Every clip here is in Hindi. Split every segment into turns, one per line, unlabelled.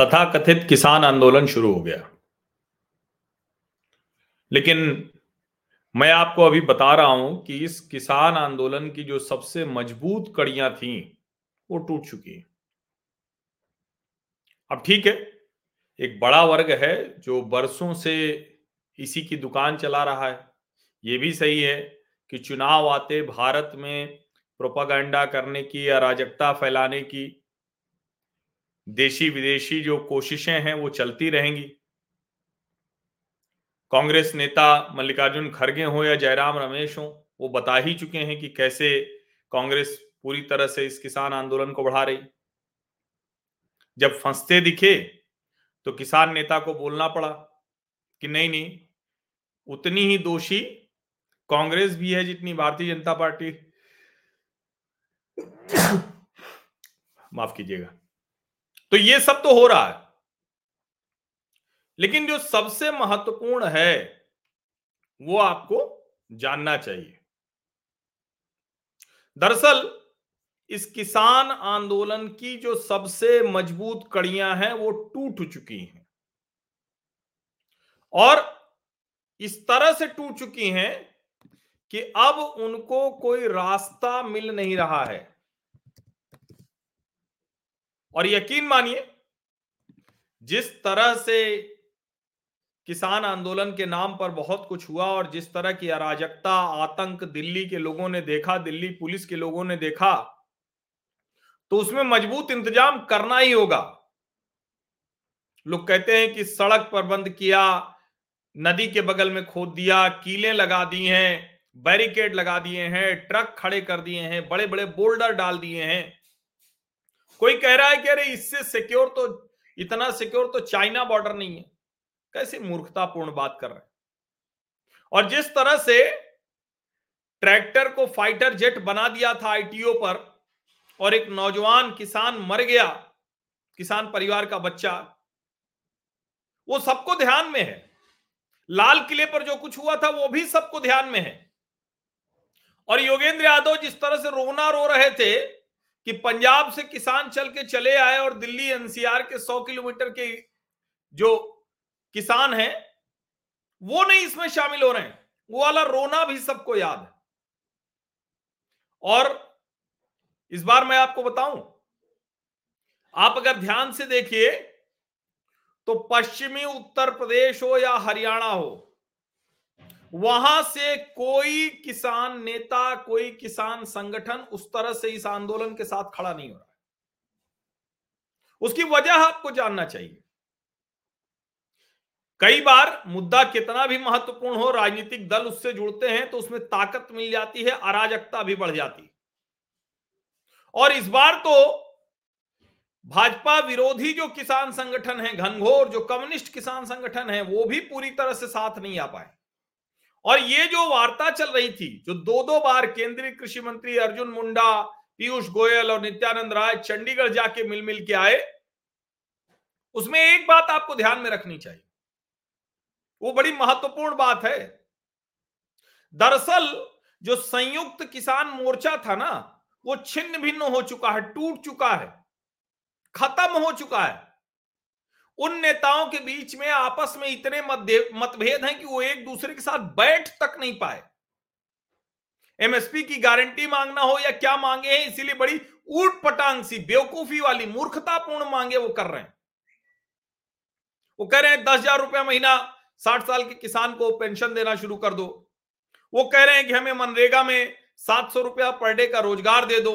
तथा कथित किसान आंदोलन शुरू हो गया। लेकिन मैं आपको अभी बता रहा हूँ कि इस किसान आंदोलन की जो सबसे मज़बूत कड़ियाँ थी, वो टूट चुकी हैं। अब ठीक है, एक बड़ा वर्ग है जो बरसों से इसी की दुकान चला रहा है। ये भी सही है कि चुनाव आते भारत में प्रोपागंडा करने की अराजकता फैलाने की देशी विदेशी जो कोशिशें हैं, वो चलती रहेंगी। कांग्रेस नेता मल्लिकार्जुन खड़गे हो या जयराम रमेश हो, वो बता ही चुके हैं कि कैसे कांग्रेस पूरी तरह से इस किसान आंदोलन को बढ़ा रही। जब फंसते दिखे तो किसान नेता को बोलना पड़ा कि नहीं नहीं, उतनी ही दोषी कांग्रेस भी है जितनी भारतीय जनता पार्टी। माफ़ कीजिएगा। तो ये सब तो हो रहा है। लेकिन जो सबसे महत्वपूर्ण है, वो आपको जानना चाहिए। दरअसल, इस किसान आंदोलन की जो सबसे मज़बूत कड़ियाँ हैं, वो टूट चुकी हैं। और इस तरह से टूट चुकी हैं कि अब उनको कोई रास्ता मिल नहीं रहा है। और यकीन मानिए, जिस तरह से किसान आंदोलन के नाम पर बहुत कुछ हुआ और जिस तरह की अराजकता, आतंक दिल्ली के लोगों ने देखा, दिल्ली पुलिस के लोगों ने देखा तो उसमें मज़बूत इंतज़ाम करना ही होगा। लोग कहते हैं कि सड़क पर बंद किया, नदी के बगल में खोद दिया, कीले लगा दी हैं, बैरिकेड लगा दिए हैं, ट्रक खड़े कर दिए हैं बड़े बड़े बोल्डर डाल दिए हैं। कोई कह रहा है कि अरे इससे सिक्योर तो इतना सिक्योर तो चाइना बॉर्डर नहीं है। कैसे मूर्खतापूर्ण बात कर रहे हैं? और जिस तरह से ट्रैक्टर को फाइटर जेट बना दिया था आईटीओ पर, और एक नौजवान किसान मर गया, किसान परिवार का बच्चा, वो सबको ध्यान में है। लाल किले पर जो कुछ हुआ था, वो भी सबको ध्यान में है। और योगेंद्र यादव जिस तरह से रोना रो रहे थे कि पंजाब से किसान चल के चले आए और दिल्ली एनसीआर के 100 किलोमीटर के जो किसान हैं, वो नहीं इसमें शामिल हो रहे हैं। वो वाला रोना भी सबको याद है। और इस बार मैं आपको बताऊँ, आप अगर ध्यान से देखिए तो पश्चिमी उत्तर प्रदेश हो या हरियाणा हो वहाँ से कोई किसान नेता, कोई किसान संगठन उस तरह से इस आंदोलन के साथ खड़ा नहीं हो रहा है। उसकी वजह आपको जानना चाहिए। कई बार मुद्दा कितना भी महत्वपूर्ण हो, राजनीतिक दल उससे जुड़ते हैं तो उसमें ताकत मिल जाती है, अराजकता भी बढ़ जाती है। और इस बार तो भाजपा विरोधी जो किसान संगठन है, घनघोर जो कम्युनिस्ट किसान संगठन है, वो भी पूरी तरह से साथ नहीं आ पाए। और ये जो वार्ता चल रही थी, जो दो दो बार केंद्रीय कृषि मंत्री अर्जुन मुंडा, पीयूष गोयल और नित्यानंद राय चंडीगढ़ जाके मिल मिल के आए, उसमें एक बात आपको ध्यान में रखनी चाहिए। वो बड़ी महत्वपूर्ण बात है। दरअसल, जो संयुक्त किसान मोर्चा था ना, वो छिन्न भिन्न हो चुका है, टूट चुका है, खत्म हो चुका है। उन नेताओं के बीच में आपस में इतने मतभेद हैं कि वो एक दूसरे के साथ बैठ तक नहीं पाए। एमएसपी की गारंटी मांगना हो या क्या मांगे हैं, इसीलिए बड़ी ऊट पटांग सी, बेवकूफ़ी वाली, मूर्खतापूर्ण मांगे वो कर रहे हैं। वो कह रहे हैं, दस हज़ार रुपया महीना, साठ साल के किसान को पेंशन देना शुरू कर दो। वो कह रहे हैं कि, हमें मनरेगा में सात सौ रुपया पर डे का रोज़गार दे दो।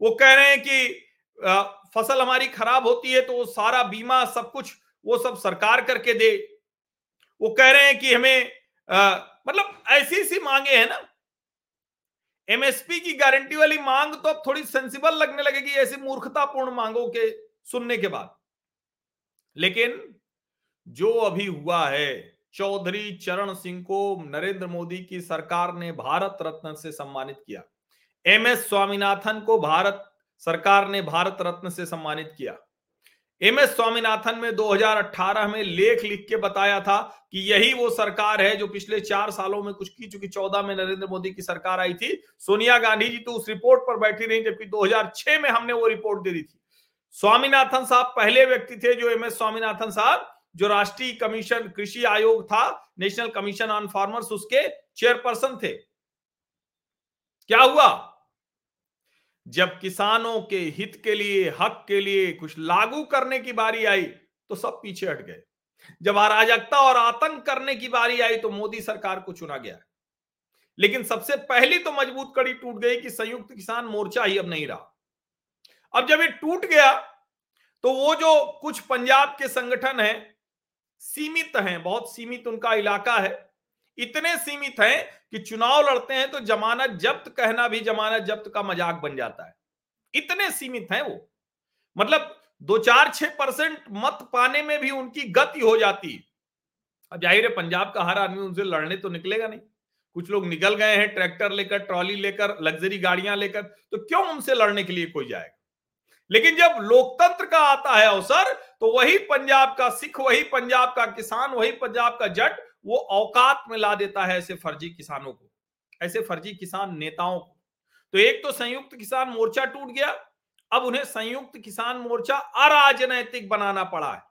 वो कह रहे हैं कि फ़सल हमारी खराब होती है तो वो सारा बीमा सब कुछ वो सब सरकार करके दे। वो कह रहे हैं कि हमें आ, मतलब ऐसी ऐसी मांगे हैं ना। एमएसपी की गारंटी वाली मांग तो अब थोड़ी सेंसिबल लगने लगेगी ऐसी मूर्खतापूर्ण मांगों के सुनने के बाद। लेकिन जो अभी हुआ है चौधरी चरण सिंह को नरेंद्र मोदी की सरकार ने भारत रत्न से सम्मानित किया। एम एस स्वामीनाथन को भारत सरकार ने भारत रत्न से सम्मानित किया। एम एस स्वामीनाथन में 2018 में लेख लिख के बताया था कि यही वो सरकार है जो पिछले चार सालों में कुछ की चुकी चौदह में नरेंद्र मोदी की सरकार आई थी। सोनिया गांधी जी तो उस रिपोर्ट पर बैठी रही जबकि 2006 में हमने वो रिपोर्ट दे दी थी। स्वामीनाथन साहब पहले व्यक्ति थे जो एम एस स्वामीनाथन साहब, जो राष्ट्रीय कमीशन, कृषि आयोग था, नेशनल कमीशन ऑन फार्मर्स उसके चेयरपर्सन थे। क्या हुआ? जब किसानों के हित के लिए, हक के लिए कुछ लागू करने की बारी आई तो सब पीछे हट गए। जब अराजकता और आतंक करने की बारी आई तो मोदी सरकार को चुना गया। लेकिन सबसे पहली तो मज़बूत कड़ी टूट गई कि संयुक्त किसान मोर्चा ही अब नहीं रहा। अब जब ये टूट गया तो वो जो कुछ पंजाब के संगठन है, सीमित हैं, बहुत सीमित उनका इलाका है, इतने सीमित हैं कि चुनाव लड़ते हैं तो जमानत जब्त कहना भी जमानत जब्त का मज़ाक बन जाता है। इतने सीमित हैं वो। मतलब दो चार छह परसेंट मत पाने में भी उनकी गति हो जाती। है अब ज़ाहिर है पंजाब का हर आदमी उनसे लड़ने तो निकलेगा नहीं। कुछ लोग निकल गए हैं ट्रैक्टर लेकर, ट्रॉली लेकर, लग्जरी गाड़ियाँ लेकर तो क्यों उनसे लड़ने के लिए कोई जाएगा? लेकिन जब लोकतंत्र का आता है अवसर तो वही पंजाब का सिख, वही पंजाब का किसान, वही पंजाब का जट वो औकात में ला देता है ऐसे फर्जी किसानों को, ऐसे फर्जी किसान नेताओं को। तो एक तो संयुक्त किसान मोर्चा टूट गया, अब उन्हें संयुक्त किसान मोर्चा अराजनैतिक बनाना पड़ा है।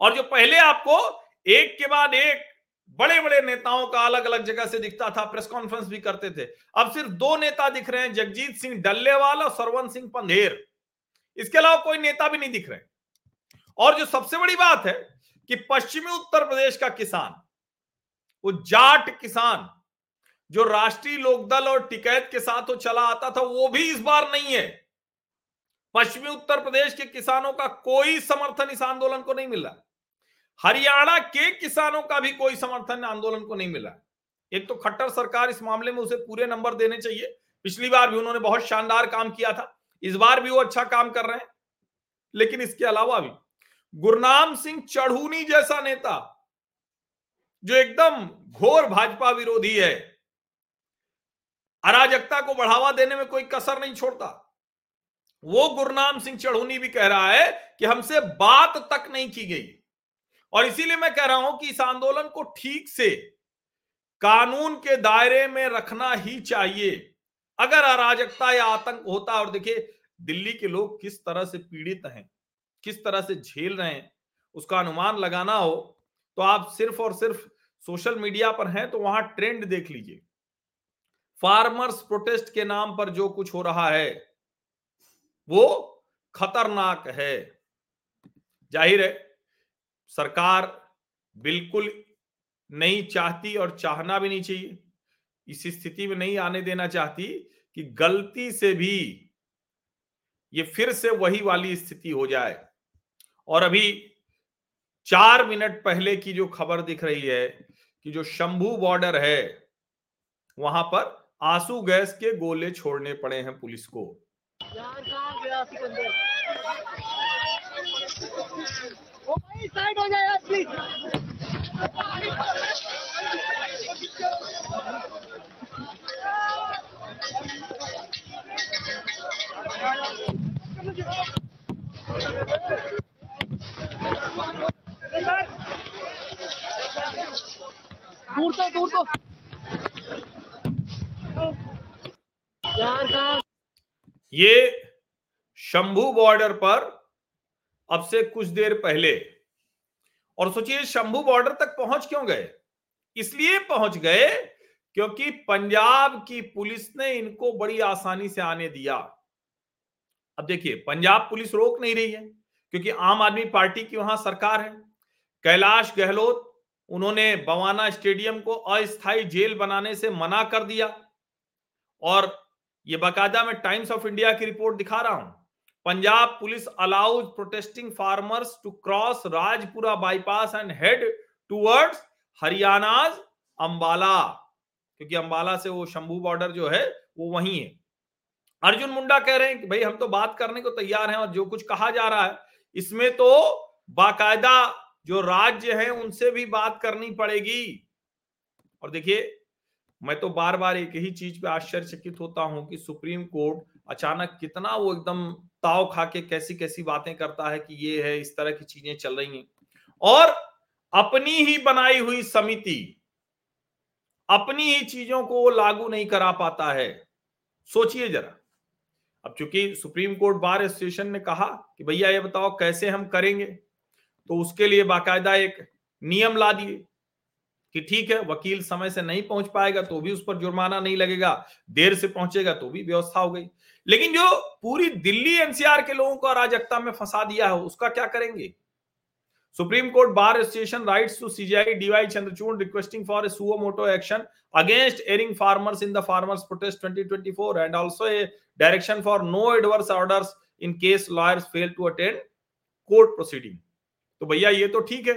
और जो पहले आपको एक के बाद एक बड़े बड़े नेताओं का अलग अलग जगह से दिखता था, प्रेस कॉन्फ्रेंस भी करते थे, अब सिर्फ़ दो नेता दिख रहे हैं, जगजीत सिंह डल्लेवाल और सरवन सिंह पंधेर। इसके अलावा कोई नेता भी नहीं दिख रहे और जो सबसे बड़ी बात है कि पश्चिमी उत्तर प्रदेश का किसान, वो जाट किसान, जो राष्ट्रीय लोकदल और टिकैत के साथ वो चला आता था, वो भी इस बार नहीं है। पश्चिमी उत्तर प्रदेश के किसानों का कोई समर्थन इस आंदोलन को नहीं मिला हरियाणा के किसानों का भी कोई समर्थन आंदोलन को नहीं मिला एक तो खट्टर सरकार इस मामले में उसे पूरे नंबर देने चाहिए। पिछली बार भी उन्होंने बहुत शानदार काम किया था, इस बार भी वो अच्छा काम कर रहे हैं। लेकिन इसके अलावा भी गुरनाम सिंह चढ़ूनी जैसा नेता, जो एकदम घोर भाजपा विरोधी है, अराजकता को बढ़ावा देने में कोई कसर नहीं छोड़ता। वो गुरनाम सिंह चढ़ूनी भी कह रहा है कि हमसे बात तक नहीं की गई। और इसीलिए मैं कह रहा हूँ कि इस आंदोलन को ठीक से कानून के दायरे में रखना ही चाहिए। अगर अराजकता या आतंक होता, और देखिए, दिल्ली के लोग किस तरह से पीड़ित हैं। किस तरह से झेल रहे हैं, उसका अनुमान लगाना हो तो आप सिर्फ़ और सिर्फ़ सोशल मीडिया पर हैं तो वहाँ ट्रेंड देख लीजिए। फार्मर्स प्रोटेस्ट के नाम पर जो कुछ हो रहा है, वो खतरनाक है। ज़ाहिर है, सरकार बिल्कुल नहीं चाहती और चाहना भी नहीं चाहिए। इस स्थिति में नहीं आने देना चाहती कि गलती से भी ये फिर से वही वाली स्थिति हो जाए। और अभी चार मिनट पहले की जो खबर दिख रही है कि जो शंभू बॉर्डर है, वहाँ पर आँसू गैस के गोले छोड़ने पड़े हैं पुलिस को। साइड ये शंभू बॉर्डर पर अब से कुछ देर पहले, और सोचिए शंभू बॉर्डर तक पहुँच क्यों गए? इसलिए पहुँच गए क्योंकि पंजाब की पुलिस ने इनको बड़ी आसानी से आने दिया। अब देखिए, पंजाब पुलिस रोक नहीं रही है, क्योंकि आम आदमी पार्टी की वहाँ सरकार है। कैलाश गहलोत, उन्होंने बवाना स्टेडियम को अस्थायी जेल बनाने से मना कर दिया, और ये बाकायदा मैं टाइम्स ऑफ़ इंडिया की रिपोर्ट दिखा रहा हूँ। Punjab police allows protesting farmers to cross Rajpura bypass and head towards Haryana's Ambala, क्योंकि अंबाला से वो शंभू बॉर्डर जो है, वो वही है। अर्जुन मुंडा कह रहे हैं कि भाई, हम तो बात करने को तैयार हैं और जो कुछ कहा जा रहा है, इसमें तो बाकायदा जो राज्य है, उनसे भी बात करनी पड़ेगी। और देखिए मैं तो बार बार एक ही चीज़ पे आश्चर्यचकित होता हूँ कि सुप्रीम कोर्ट अचानक कितना वो एकदम ताव खा के कैसी कैसी बातें करता है कि ये है, इस तरह की चीज़ें चल रही हैं। और अपनी ही बनाई हुई समिति अपनी ही चीज़ों को लागू नहीं करा पाता है। सोचिए जरा। अब चूँकि सुप्रीम कोर्ट बार एसोसिएशन ने कहा कि भैया ये बताओ कैसे हम करेंगे तो उसके लिए बाकायदा एक नियम ला दिए। कि ठीक है, वकील समय से नहीं पहुँच पाएगा तो भी उस पर जुर्माना नहीं लगेगा, देर से पहुंचेगा तो भी व्यवस्था हो गई। लेकिन जो पूरी दिल्ली एनसीआर के लोगों को अराजकता में फंसा दिया है, उसका क्या करेंगे? Supreme Court Bar Association writes to CJI D Y Chandrachud requesting for a suo motu action against erring farmers in the farmers protest 2024 and also a direction for no adverse orders in case lawyers fail to attend court proceeding. तो भैया, ये तो ठीक है।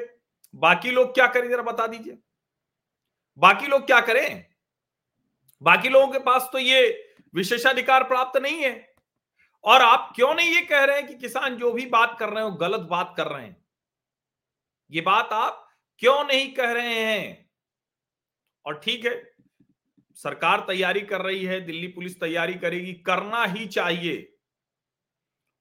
बाकी लोग क्या करें, जरा बता दीजिए। बाकी लोग क्या करें? बाकी लोगों के पास तो ये विशेषाधिकार प्राप्त नहीं है। और आप क्यों नहीं ये कह रहे हैं कि किसान जो भी बात कर रहे हैं गलत बात कर रहे हैं? ये बात आप क्यों नहीं कह रहे हैं? और ठीक है, सरकार तैयारी कर रही है, दिल्ली पुलिस तैयारी करेगी, करना ही चाहिए।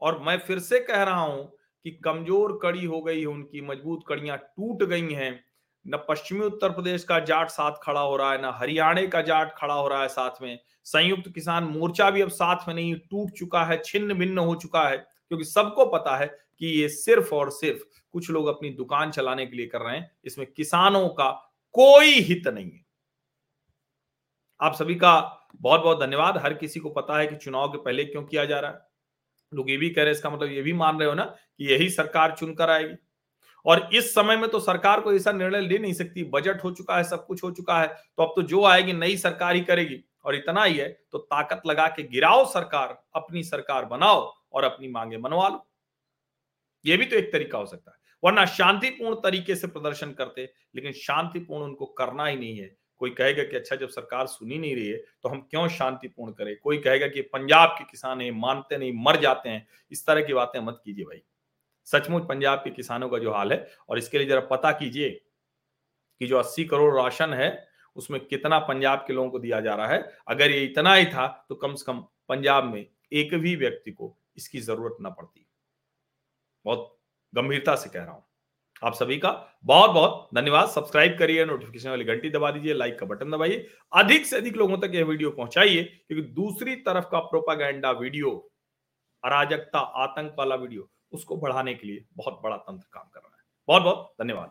और मैं फिर से कह रहा हूँ कि कमज़ोर कड़ी हो गई है उनकी, मज़बूत कड़ियाँ टूट गई हैं। न पश्चिमी उत्तर प्रदेश का जाट साथ खड़ा हो रहा है, न हरियाणा का जाट खड़ा हो रहा है साथ में। संयुक्त किसान मोर्चा भी अब साथ में नहीं, टूट चुका है, छिन्न भिन्न हो चुका है, क्योंकि सबको पता है कि ये सिर्फ़ और सिर्फ़ कुछ लोग अपनी दुकान चलाने के लिए कर रहे हैं, इसमें किसानों का कोई हित नहीं है। आप सभी का बहुत बहुत धन्यवाद। हर किसी को पता है कि चुनाव के पहले क्यों किया जा रहा है। लोग ये भी कह रहे हैं, इसका मतलब ये भी मान रहे हो ना कि यही सरकार चुनकर आएगी। और इस समय में तो सरकार को ऐसा निर्णय ले नहीं सकती। बजट हो चुका है, सब कुछ हो चुका है तो अब तो जो आएगी नई सरकार ही करेगी। और इतना ही है तो ताकत लगा के गिराओ सरकार, अपनी सरकार बनाओ और अपनी मांगे मनवा लो। ये भी तो एक तरीका हो सकता है। वरना शांतिपूर्ण तरीके से प्रदर्शन करते, लेकिन शांतिपूर्ण उनको करना ही नहीं है। कोई कहेगा कि अच्छा जब सरकार सुनी नहीं रही है तो हम क्यों शांतिपूर्ण करें? कोई कहेगा कि पंजाब के किसान है, मानते नहीं, मर जाते हैं। इस तरह की बातें मत कीजिए भाई। सचमुच पंजाब के किसानों का जो हाल है, और इसके लिए जरा पता कीजिए कि जो 80 करोड़ राशन है, उसमें कितना पंजाब के लोगों को दिया जा रहा है। अगर ये इतना ही था तो कम से कम पंजाब में एक भी व्यक्ति को इसकी ज़रूरत ना पड़ती। बहुत गंभीरता से कह रहा हूँ। आप सभी का बहुत बहुत धन्यवाद। सब्सक्राइब करिए नोटिफिकेशन वाली घंटी दबा दीजिए लाइक का बटन दबाइए। अधिक से अधिक लोगों तक यह वीडियो पहुंचाइए, क्योंकि दूसरी तरफ़ का प्रोपागैंडा वीडियो, अराजकता आतंक वाला वीडियो उसको बढ़ाने के लिए बहुत बड़ा तंत्र काम कर रहा है। बहुत बहुत धन्यवाद।